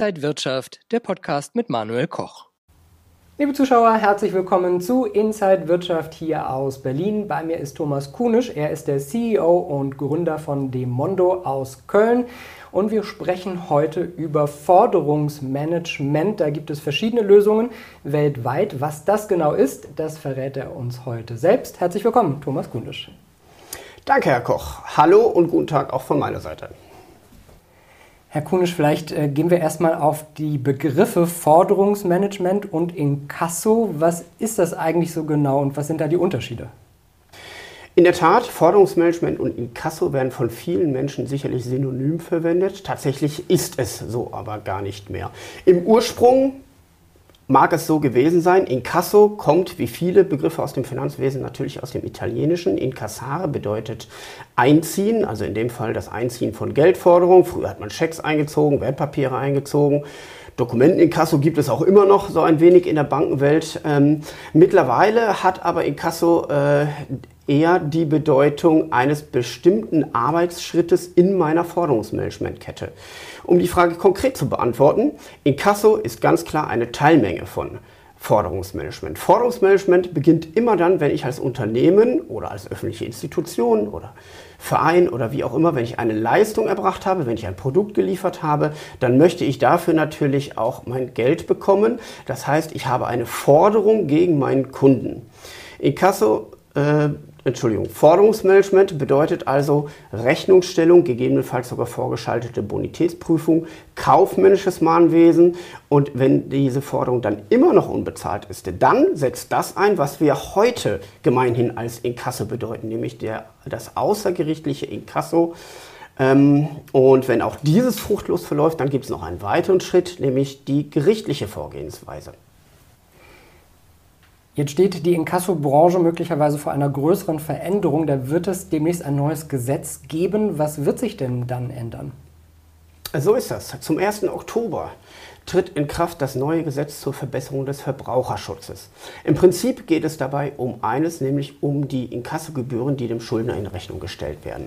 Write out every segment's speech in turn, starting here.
Inside Wirtschaft, der Podcast mit Manuel Koch. Liebe Zuschauer, herzlich willkommen zu Inside Wirtschaft hier aus Berlin. Bei mir ist Thomas Kunisch. Er ist der CEO und Gründer von Demondo aus Köln. Und wir sprechen heute über Forderungsmanagement. Da gibt es verschiedene Lösungen weltweit. Was das genau ist, das verrät er uns heute selbst. Herzlich willkommen, Thomas Kunisch. Danke, Herr Koch. Hallo und guten Tag auch von meiner Seite. Herr Kunisch, vielleicht äh, gehen wir erstmal auf die Begriffe Forderungsmanagement und Inkasso. Was ist das eigentlich so genau und was sind da die Unterschiede? In der Tat, Forderungsmanagement und Inkasso werden von vielen Menschen sicherlich synonym verwendet. Tatsächlich ist es so aber gar nicht mehr. Im Ursprung mag es so gewesen sein. Inkasso kommt wie viele Begriffe aus dem Finanzwesen natürlich aus dem Italienischen. Incassare bedeutet einziehen, also in dem Fall das Einziehen von Geldforderungen. Früher hat man Schecks eingezogen, Wertpapiere eingezogen. Dokumenteninkasso gibt es auch immer noch so ein wenig in der Bankenwelt. Ähm, mittlerweile hat aber Inkasso äh, eher die Bedeutung eines bestimmten Arbeitsschrittes in meiner Forderungsmanagementkette. Um die Frage konkret zu beantworten, Inkasso ist ganz klar eine Teilmenge von Forderungsmanagement. Forderungsmanagement beginnt immer dann, wenn ich als Unternehmen oder als öffentliche Institution oder Verein oder wie auch immer, wenn ich eine Leistung erbracht habe, wenn ich ein Produkt geliefert habe, dann möchte ich dafür natürlich auch mein Geld bekommen. Das heißt, ich habe eine Forderung gegen meinen Kunden. Inkasso äh, Entschuldigung, Forderungsmanagement bedeutet also Rechnungsstellung, gegebenenfalls sogar vorgeschaltete Bonitätsprüfung, kaufmännisches Mahnwesen und wenn diese Forderung dann immer noch unbezahlt ist, dann setzt das ein, was wir heute gemeinhin als Inkasso bedeuten, nämlich der, das außergerichtliche Inkasso. Ähm, und wenn auch dieses fruchtlos verläuft, dann gibt es noch einen weiteren Schritt, nämlich die gerichtliche Vorgehensweise. Jetzt steht die Inkasso-Branche möglicherweise vor einer größeren Veränderung. Da wird es demnächst ein neues Gesetz geben. Was wird sich denn dann ändern? So ist das. Zum 1. Oktober tritt in Kraft das neue Gesetz zur Verbesserung des Verbraucherschutzes. Im Prinzip geht es dabei um eines, nämlich um die Inkassogebühren, die dem Schuldner in Rechnung gestellt werden.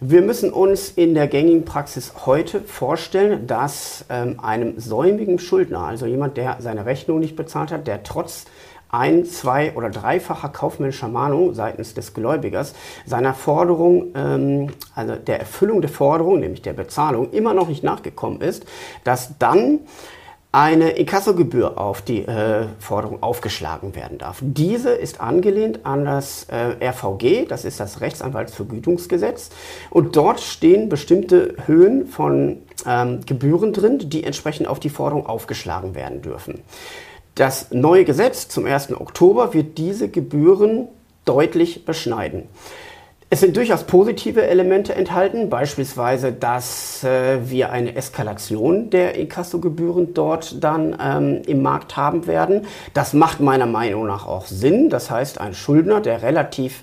Wir müssen uns in der gängigen Praxis heute vorstellen, dass ähm, einem säumigen Schuldner, also jemand, der seine Rechnung nicht bezahlt hat, der trotz ein-, zwei- oder dreifacher kaufmännischer Mahnung seitens des Gläubigers seiner Forderung, ähm, also der Erfüllung der Forderung, nämlich der Bezahlung, immer noch nicht nachgekommen ist, dass dann eine Inkassogebühr auf die äh, Forderung aufgeschlagen werden darf. Diese ist angelehnt an das äh, RVG, das ist das Rechtsanwaltsvergütungsgesetz, und dort stehen bestimmte Höhen von ähm, Gebühren drin, die entsprechend auf die Forderung aufgeschlagen werden dürfen. Das neue Gesetz zum 1. Oktober wird diese Gebühren deutlich beschneiden. Es sind durchaus positive Elemente enthalten, beispielsweise, dass äh, wir eine Eskalation der Inkassogebühren dort dann ähm, im Markt haben werden. Das macht meiner Meinung nach auch Sinn. Das heißt, ein Schuldner, der relativ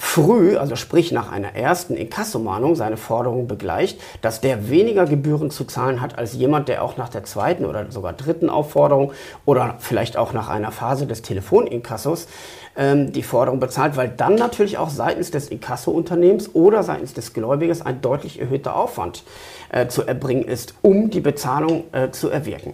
früh, also sprich nach einer ersten Inkassomahnung, seine Forderung begleicht, dass der weniger Gebühren zu zahlen hat als jemand, der auch nach der zweiten oder sogar dritten Aufforderung oder vielleicht auch nach einer Phase des Telefoninkassos ähm, die Forderung bezahlt, weil dann natürlich auch seitens des Inkasso-Unternehmens oder seitens des Gläubigers ein deutlich erhöhter Aufwand äh, zu erbringen ist, um die Bezahlung äh, zu erwirken.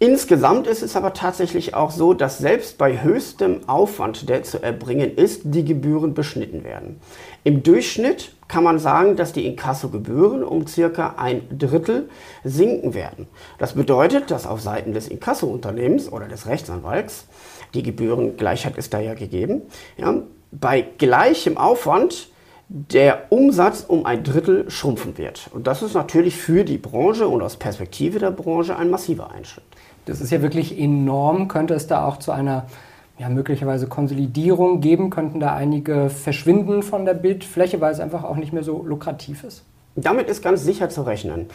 Insgesamt ist es aber tatsächlich auch so, dass selbst bei höchstem Aufwand, der zu erbringen ist, die Gebühren beschnitten werden. Im Durchschnitt kann man sagen, dass die Inkassogebühren um circa ein Drittel sinken werden. Das bedeutet, dass auf Seiten des Inkassounternehmens oder des Rechtsanwalts, die Gebührengleichheit ist da ja gegeben, ja, bei gleichem Aufwand der Umsatz um ein Drittel schrumpfen wird. Und das ist natürlich für die Branche und aus Perspektive der Branche ein massiver Einschnitt. Das ist ja wirklich enorm. Könnte es da auch zu einer ja, möglicherweise Konsolidierung geben? Könnten da einige verschwinden von der Bildfläche, weil es einfach auch nicht mehr so lukrativ ist? Damit ist ganz sicher zu rechnen.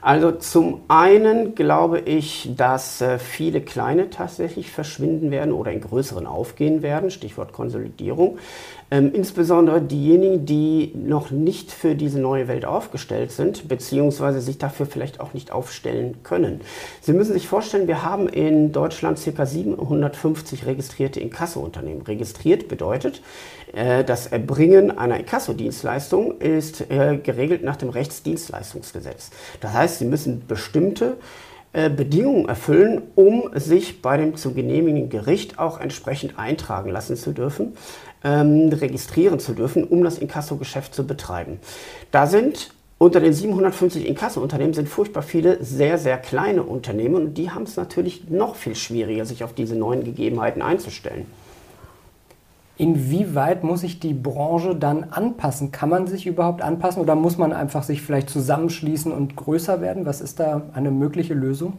Also zum einen glaube ich, dass äh, viele kleine tatsächlich verschwinden werden oder in größeren aufgehen werden, Stichwort Konsolidierung. Ähm, insbesondere diejenigen, die noch nicht für diese neue Welt aufgestellt sind, beziehungsweise sich dafür vielleicht auch nicht aufstellen können. Sie müssen sich vorstellen, wir haben in Deutschland ca. 750 registrierte Inkasso-Unternehmen. Registriert bedeutet, das Erbringen einer Inkasso-Dienstleistung ist äh, geregelt nach dem Rechtsdienstleistungsgesetz. Das heißt, Sie müssen bestimmte äh, Bedingungen erfüllen, um sich bei dem zu genehmigenden Gericht auch entsprechend eintragen lassen zu dürfen, ähm, registrieren zu dürfen, um das Inkasso-Geschäft zu betreiben. Da sind unter den 750 Inkasso-Unternehmen sind furchtbar viele sehr, sehr kleine Unternehmen und die haben es natürlich noch viel schwieriger, sich auf diese neuen Gegebenheiten einzustellen. Inwieweit muss sich die Branche dann anpassen? Kann man sich überhaupt anpassen oder muss man einfach sich vielleicht zusammenschließen und größer werden? Was ist da eine mögliche Lösung?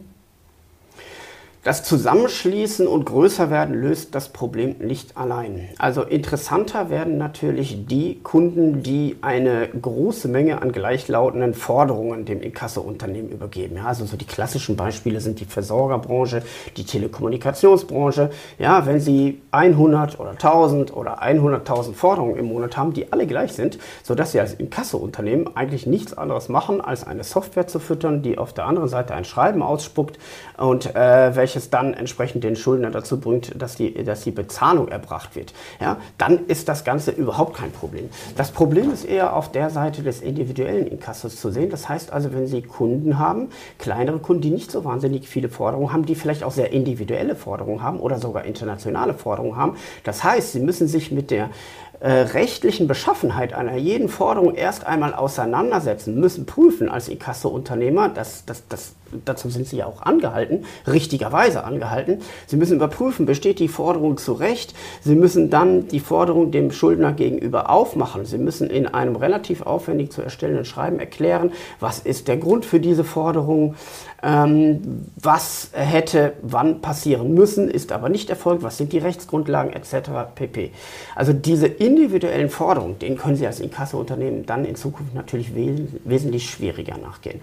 Das Zusammenschließen und größer werden löst das Problem nicht allein. Also interessanter werden natürlich die Kunden, die eine große Menge an gleichlautenden Forderungen dem Inkasso-Unternehmen übergeben. Ja, also so die klassischen Beispiele sind die Versorgerbranche, die Telekommunikationsbranche. Ja, wenn Sie 100 oder 1000 oder 100.000 Forderungen im Monat haben, die alle gleich sind, sodass Sie als Inkasso-Unternehmen eigentlich nichts anderes machen, als eine Software zu füttern, die auf der anderen Seite ein Schreiben ausspuckt und äh, welche welches dann entsprechend den Schuldner dazu bringt, dass die, dass die Bezahlung erbracht wird, ja, dann ist das Ganze überhaupt kein Problem. Das Problem ist eher auf der Seite des individuellen Inkassos zu sehen. Das heißt also, wenn Sie Kunden haben, kleinere Kunden, die nicht so wahnsinnig viele Forderungen haben, die vielleicht auch sehr individuelle Forderungen haben oder sogar internationale Forderungen haben. Das heißt, Sie müssen sich mit der äh, rechtlichen Beschaffenheit einer jeden Forderung erst einmal auseinandersetzen, müssen prüfen als Inkasso-Unternehmer, das, das, das, dazu sind Sie ja auch angehalten, richtigerweise angehalten. Sie müssen überprüfen, besteht die Forderung zu Recht. Sie müssen dann die Forderung dem Schuldner gegenüber aufmachen. Sie müssen in einem relativ aufwendig zu erstellenden Schreiben erklären, was ist der Grund für diese Forderung, ähm, was hätte wann passieren müssen, ist aber nicht erfolgt, was sind die Rechtsgrundlagen etc. pp. Also diese individuellen Forderungen, denen können Sie als Inkasso-Unternehmen dann in Zukunft natürlich wesentlich schwieriger nachgehen.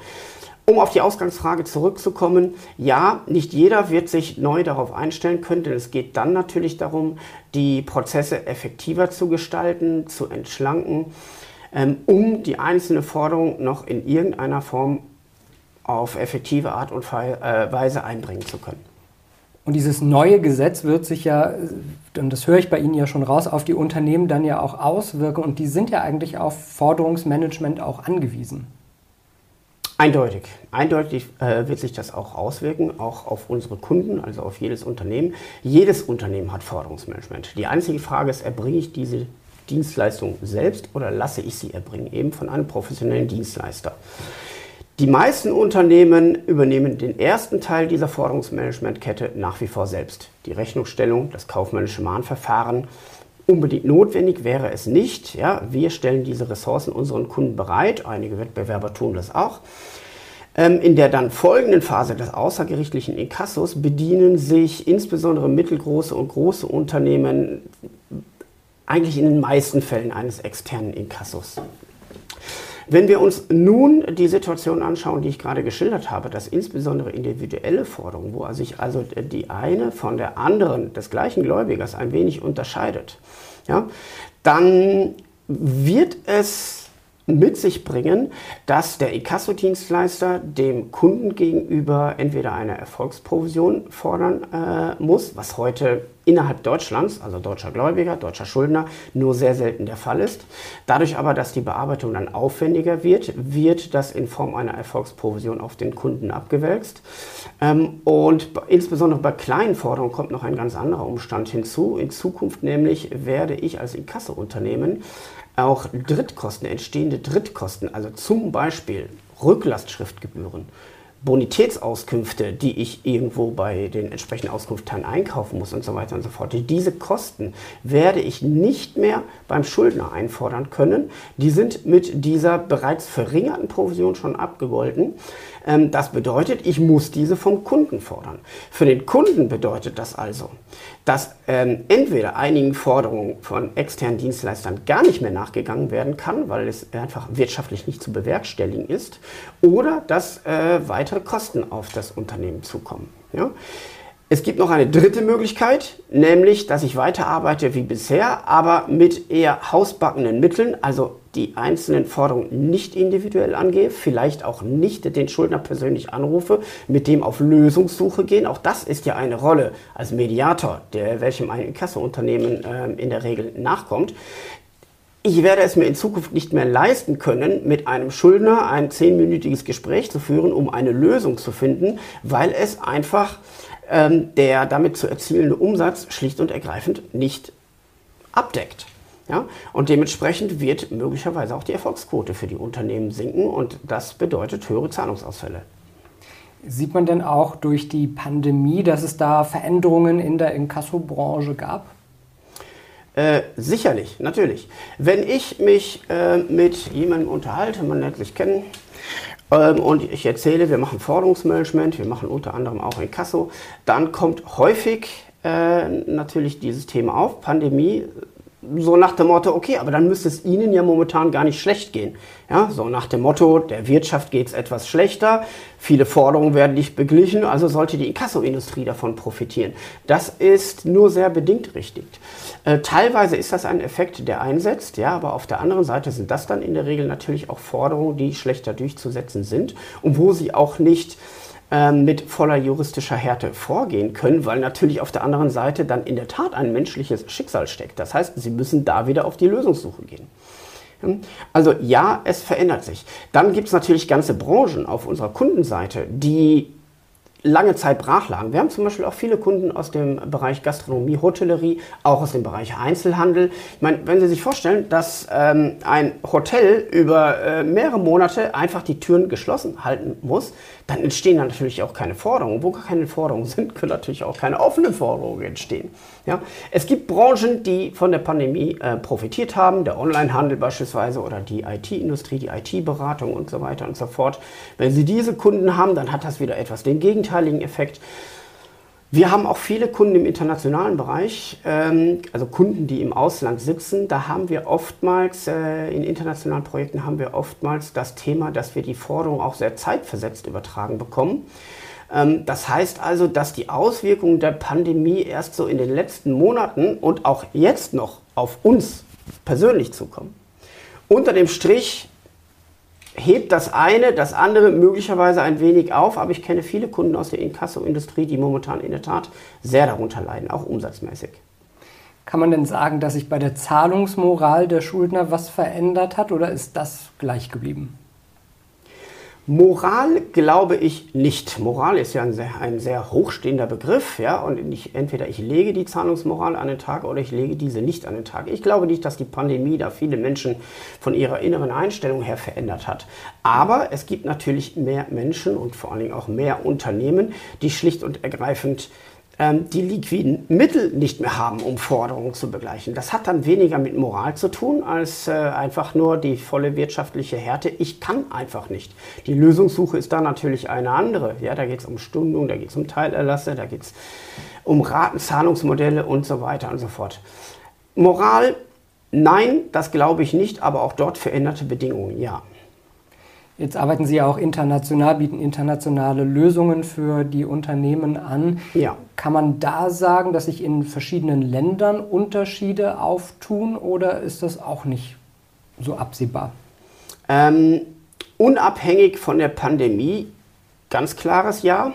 Um auf die Ausgangsfrage zurückzukommen, ja, nicht jeder wird sich neu darauf einstellen können, denn es geht dann natürlich darum, die Prozesse effektiver zu gestalten, zu entschlanken, ähm, um die einzelne Forderung noch in irgendeiner Form auf effektive Art und äh, Weise einbringen zu können. Und dieses neue Gesetz wird sich ja, und das höre ich bei Ihnen ja schon raus, auf die Unternehmen dann ja auch auswirken. Und die sind ja eigentlich auf Forderungsmanagement auch angewiesen. Eindeutig. Eindeutig äh, wird sich das auch auswirken, auch auf unsere Kunden, also auf jedes Unternehmen. Jedes Unternehmen hat Forderungsmanagement. Die einzige Frage ist, erbringe ich diese Dienstleistung selbst oder lasse ich sie erbringen, eben von einem professionellen Dienstleister. Die meisten Unternehmen übernehmen den ersten Teil dieser Forderungsmanagementkette nach wie vor selbst. Die Rechnungsstellung, das kaufmännische Mahnverfahren. Unbedingt notwendig wäre es nicht. Ja, wir stellen diese Ressourcen unseren Kunden bereit. Einige Wettbewerber tun das auch. Ähm, in der dann folgenden Phase des außergerichtlichen Inkassos bedienen sich insbesondere mittelgroße und große Unternehmen eigentlich in den meisten Fällen eines externen Inkassos. Wenn wir uns nun die Situation anschauen, die ich gerade geschildert habe, dass insbesondere individuelle Forderungen, wo sich also die eine von der anderen des gleichen Gläubigers ein wenig unterscheidet, ja, dann wird es mit sich bringen, dass der Inkasso-Dienstleister dem Kunden gegenüber entweder eine Erfolgsprovision fordern äh, muss, was heute innerhalb Deutschlands, also deutscher Gläubiger, deutscher Schuldner, nur sehr selten der Fall ist. Dadurch aber, dass die Bearbeitung dann aufwendiger wird, wird das in Form einer Erfolgsprovision auf den Kunden abgewälzt. Ähm, und insbesondere bei kleinen Forderungen kommt noch ein ganz anderer Umstand hinzu. In Zukunft nämlich werde ich als Inkasso-Unternehmen auch Drittkosten, entstehende Drittkosten, also zum Beispiel Rücklastschriftgebühren, Bonitätsauskünfte, die ich irgendwo bei den entsprechenden Auskunftsteilen einkaufen muss und so weiter und so fort. Diese Kosten werde ich nicht mehr beim Schuldner einfordern können. Die sind mit dieser bereits verringerten Provision schon abgegolten. Ähm, das bedeutet, ich muss diese vom Kunden fordern. Für den Kunden bedeutet das also, dass ähm, entweder einigen Forderungen von externen Dienstleistern gar nicht mehr nachgegangen werden kann, weil es einfach wirtschaftlich nicht zu bewerkstelligen ist, oder dass äh, weitere Kosten auf das Unternehmen zukommen. Ja? Es gibt noch eine dritte Möglichkeit, nämlich, dass ich weiterarbeite wie bisher, aber mit eher hausbackenen Mitteln, also die einzelnen Forderungen nicht individuell angehe, vielleicht auch nicht den Schuldner persönlich anrufe, mit dem auf Lösungssuche gehen. Auch das ist ja eine Rolle als Mediator, der welchem ein Inkassounternehmen äh, in der Regel nachkommt. Ich werde es mir in Zukunft nicht mehr leisten können, mit einem Schuldner ein zehnminütiges Gespräch zu führen, um eine Lösung zu finden, weil es einfach ähm, der damit zu erzielende Umsatz schlicht und ergreifend nicht abdeckt. Ja? Und dementsprechend wird möglicherweise auch die Erfolgsquote für die Unternehmen sinken und das bedeutet höhere Zahlungsausfälle. Sieht man denn auch durch die Pandemie, dass es da Veränderungen in der Inkassobranche gab? Äh, sicherlich, natürlich. Wenn ich mich äh, mit jemandem unterhalte, man lernt sich kennen, ähm, und ich erzähle, wir machen Forderungsmanagement, wir machen unter anderem auch Inkasso, dann kommt häufig äh, natürlich dieses Thema auf, Pandemie, so nach dem Motto, okay, aber dann müsste es Ihnen ja momentan gar nicht schlecht gehen. Ja, so nach dem Motto, der Wirtschaft geht es etwas schlechter, viele Forderungen werden nicht beglichen, also sollte die Inkassoindustrie davon profitieren. Das ist nur sehr bedingt richtig. Äh, teilweise ist das ein Effekt, der einsetzt, ja, aber auf der anderen Seite sind das dann in der Regel natürlich auch Forderungen, die schlechter durchzusetzen sind und wo sie auch nicht mit voller juristischer Härte vorgehen können, weil natürlich auf der anderen Seite dann in der Tat ein menschliches Schicksal steckt. Das heißt, sie müssen da wieder auf die Lösungssuche gehen. Also ja, es verändert sich. Dann gibt es natürlich ganze Branchen auf unserer Kundenseite, die lange Zeit brach lagen. Wir haben zum Beispiel auch viele Kunden aus dem Bereich Gastronomie, Hotellerie, auch aus dem Bereich Einzelhandel. Ich meine, wenn Sie sich vorstellen, dass ähm, ein Hotel über äh, mehrere Monate einfach die Türen geschlossen halten muss, dann entstehen natürlich auch keine Forderungen. Wo keine Forderungen sind, können natürlich auch keine offenen Forderungen entstehen. Ja? Es gibt Branchen, die von der Pandemie äh, profitiert haben, der Onlinehandel beispielsweise oder die IT-Industrie, die IT-Beratung und so weiter und so fort. Wenn Sie diese Kunden haben, dann hat das wieder etwas den gegenteiligen Effekt. Wir haben auch viele Kunden im internationalen Bereich, ähm, also Kunden, die im Ausland sitzen. Da haben wir oftmals, äh, in internationalen Projekten haben wir oftmals das Thema, dass wir die Forderung auch sehr zeitversetzt übertragen bekommen. Ähm, das heißt also, dass die Auswirkungen der Pandemie erst so in den letzten Monaten und auch jetzt noch auf uns persönlich zukommen. Unter dem Strich hebt das eine, das andere möglicherweise ein wenig auf, aber ich kenne viele Kunden aus der Inkasso-Industrie, die momentan in der Tat sehr darunter leiden, auch umsatzmäßig. Kann man denn sagen, dass sich bei der Zahlungsmoral der Schuldner was verändert hat oder ist das gleich geblieben? Moral glaube ich nicht. Moral ist ja ein sehr, ein sehr hochstehender Begriff, ja, und ich, entweder ich lege die Zahlungsmoral an den Tag oder ich lege diese nicht an den Tag. Ich glaube nicht, dass die Pandemie da viele Menschen von ihrer inneren Einstellung her verändert hat. Aber es gibt natürlich mehr Menschen und vor allen Dingen auch mehr Unternehmen, die schlicht und ergreifend die liquiden Mittel nicht mehr haben, um Forderungen zu begleichen. Das hat dann weniger mit Moral zu tun, als äh, einfach nur die volle wirtschaftliche Härte. Ich kann einfach nicht. Die Lösungssuche ist da natürlich eine andere. Ja, da geht es um Stundung, da geht es um Teilerlasse, da geht es um Ratenzahlungsmodelle und so weiter und so fort. Moral, nein, das glaube ich nicht, aber auch dort veränderte Bedingungen, ja. Jetzt arbeiten Sie ja auch international, bieten internationale Lösungen für die Unternehmen an. Ja. Kann man da sagen, dass sich in verschiedenen Ländern Unterschiede auftun oder ist das auch nicht so absehbar? Ähm, unabhängig von der Pandemie, ganz klares Ja.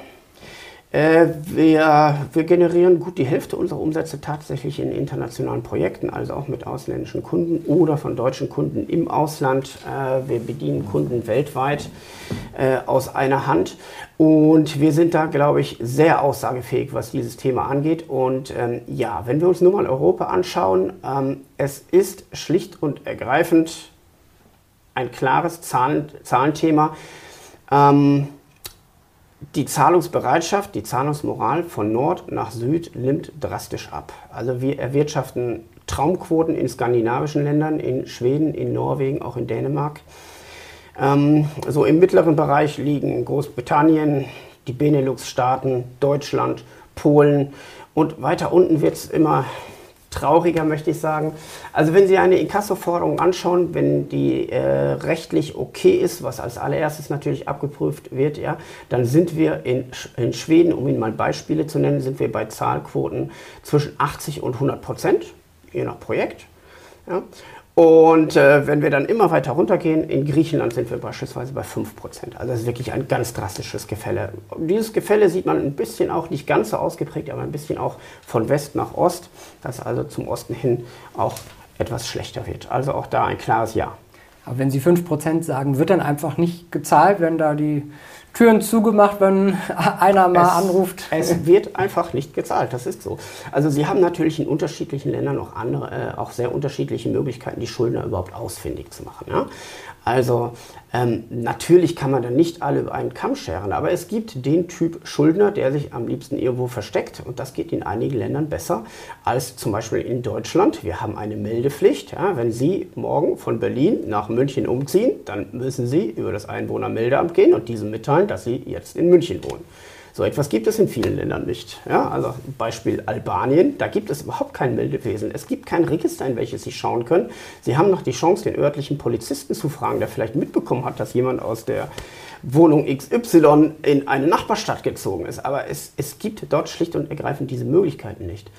Äh, wir, wir, generieren gut die Hälfte unserer Umsätze tatsächlich in internationalen Projekten, also auch mit ausländischen Kunden oder von deutschen Kunden im Ausland. Äh, wir bedienen Kunden weltweit äh, aus einer Hand. Und wir sind da, glaube ich, sehr aussagefähig, was dieses Thema angeht. Und ähm, ja, wenn wir uns nur mal Europa anschauen, ähm, es ist schlicht und ergreifend ein klares Zahlen, Zahlenthema. Ähm, die Zahlungsbereitschaft, die Zahlungsmoral von Nord nach Süd nimmt drastisch ab. Also wir erwirtschaften Traumquoten in skandinavischen Ländern, in Schweden, in Norwegen, auch in Dänemark. Ähm, so im mittleren Bereich liegen Großbritannien, die Benelux-Staaten, Deutschland, Polen und weiter unten wird es immer trauriger, möchte ich sagen. Also wenn Sie eine Inkasso-Forderung anschauen, wenn die äh, rechtlich okay ist, was als allererstes natürlich abgeprüft wird, ja, dann sind wir in, in Schweden, um Ihnen mal Beispiele zu nennen, sind wir bei Zahlquoten zwischen 80 und 100 Prozent, je nach Projekt. Ja. Und äh, wenn wir dann immer weiter runtergehen, in Griechenland sind wir beispielsweise bei 5%. Also das ist wirklich ein ganz drastisches Gefälle. Dieses Gefälle sieht man ein bisschen auch, nicht ganz so ausgeprägt, aber ein bisschen auch von West nach Ost, dass also zum Osten hin auch etwas schlechter wird. Also auch da ein klares Ja. Aber wenn Sie 5% sagen, wird dann einfach nicht gezahlt, wenn da die Türen zugemacht, wenn einer mal es, anruft? Es wird einfach nicht gezahlt, das ist so. Also Sie haben natürlich in unterschiedlichen Ländern auch andere, äh, auch sehr unterschiedliche Möglichkeiten, die Schuldner überhaupt ausfindig zu machen. Ja? Also ähm, natürlich kann man da nicht alle über einen Kamm scheren, aber es gibt den Typ Schuldner, der sich am liebsten irgendwo versteckt und das geht in einigen Ländern besser als zum Beispiel in Deutschland. Wir haben eine Meldepflicht. Ja, wenn Sie morgen von Berlin nach München umziehen, dann müssen Sie über das Einwohnermeldeamt gehen und diesem mitteilen, dass Sie jetzt in München wohnen. So etwas gibt es in vielen Ländern nicht. Ja, also Beispiel Albanien, da gibt es überhaupt kein Meldewesen. Es gibt kein Register, in welches Sie schauen können. Sie haben noch die Chance, den örtlichen Polizisten zu fragen, der vielleicht mitbekommen hat, dass jemand aus der Wohnung XY in eine Nachbarstadt gezogen ist. Aber es, es gibt dort schlicht und ergreifend diese Möglichkeiten nicht.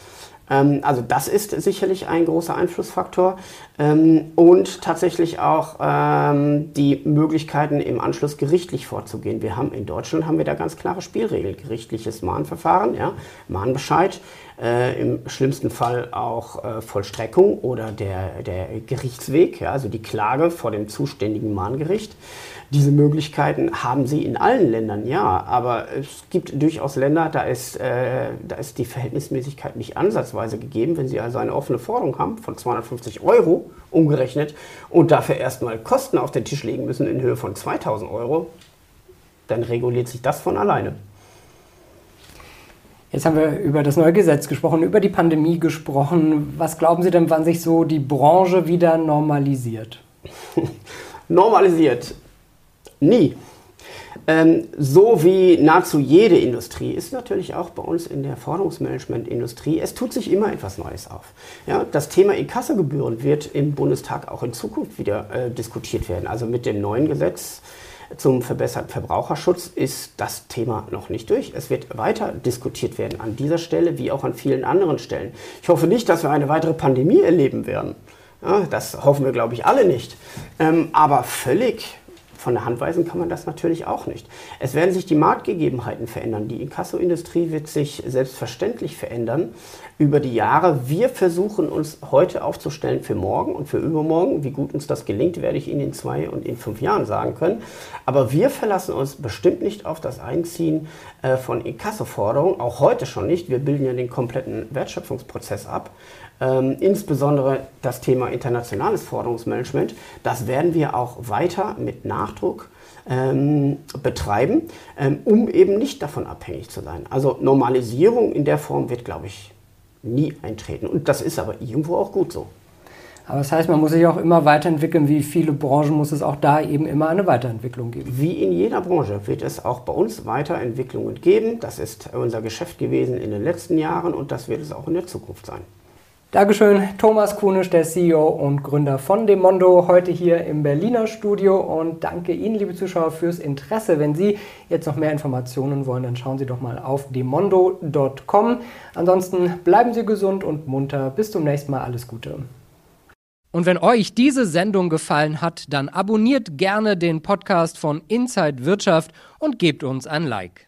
Ähm, also das ist sicherlich ein großer Einflussfaktor ähm, und tatsächlich auch ähm, die Möglichkeiten im Anschluss gerichtlich vorzugehen. Wir haben in Deutschland haben wir da ganz klare Spielregeln, gerichtliches Mahnverfahren, ja, Mahnbescheid, äh, im schlimmsten Fall auch äh, Vollstreckung oder der, der Gerichtsweg, ja, also die Klage vor dem zuständigen Mahngericht. Diese Möglichkeiten haben sie in allen Ländern, ja, aber es gibt durchaus Länder, da ist, äh, da ist die Verhältnismäßigkeit nicht ansatzweise gegeben. Wenn Sie also eine offene Forderung haben von 250 Euro umgerechnet und dafür erstmal Kosten auf den Tisch legen müssen in Höhe von 2000 Euro, dann reguliert sich das von alleine. Jetzt haben wir über das neue Gesetz gesprochen, über die Pandemie gesprochen. Was glauben Sie denn, wann sich so die Branche wieder normalisiert? normalisiert. Nie. Ähm, so wie nahezu jede Industrie ist natürlich auch bei uns in der Forderungsmanagement-Industrie, es tut sich immer etwas Neues auf. Ja, das Thema Inkassogebühren wird im Bundestag auch in Zukunft wieder äh, diskutiert werden. Also mit dem neuen Gesetz zum verbesserten Verbraucherschutz ist das Thema noch nicht durch. Es wird weiter diskutiert werden an dieser Stelle wie auch an vielen anderen Stellen. Ich hoffe nicht, dass wir eine weitere Pandemie erleben werden. Ja, das hoffen wir, glaube ich, alle nicht. Ähm, aber völlig von der Hand weisen kann man das natürlich auch nicht. Es werden sich die Marktgegebenheiten verändern. Die Inkasso-Industrie wird sich selbstverständlich verändern über die Jahre. Wir versuchen uns heute aufzustellen für morgen und für übermorgen. Wie gut uns das gelingt, werde ich Ihnen in zwei und in fünf Jahren sagen können. Aber wir verlassen uns bestimmt nicht auf das Einziehen äh, von Inkasso-Forderungen, auch heute schon nicht. Wir bilden ja den kompletten Wertschöpfungsprozess ab. Ähm, insbesondere das Thema internationales Forderungsmanagement, das werden wir auch weiter mit Nachdruck ähm, betreiben, ähm, um eben nicht davon abhängig zu sein. Also Normalisierung in der Form wird, glaube ich, nie eintreten. Und das ist aber irgendwo auch gut so. Aber das heißt, man muss sich auch immer weiterentwickeln. Wie viele Branchen muss es auch da eben immer eine Weiterentwicklung geben? Wie in jeder Branche wird es auch bei uns Weiterentwicklungen geben. Das ist unser Geschäft gewesen in den letzten Jahren und das wird es auch in der Zukunft sein. Dankeschön, Thomas Kunisch, der CEO und Gründer von Demondo, heute hier im Berliner Studio. Und danke Ihnen, liebe Zuschauer, fürs Interesse. Wenn Sie jetzt noch mehr Informationen wollen, dann schauen Sie doch mal auf demondo.com. Ansonsten bleiben Sie gesund und munter. Bis zum nächsten Mal. Alles Gute. Und wenn euch diese Sendung gefallen hat, dann abonniert gerne den Podcast von Inside Wirtschaft und gebt uns ein Like.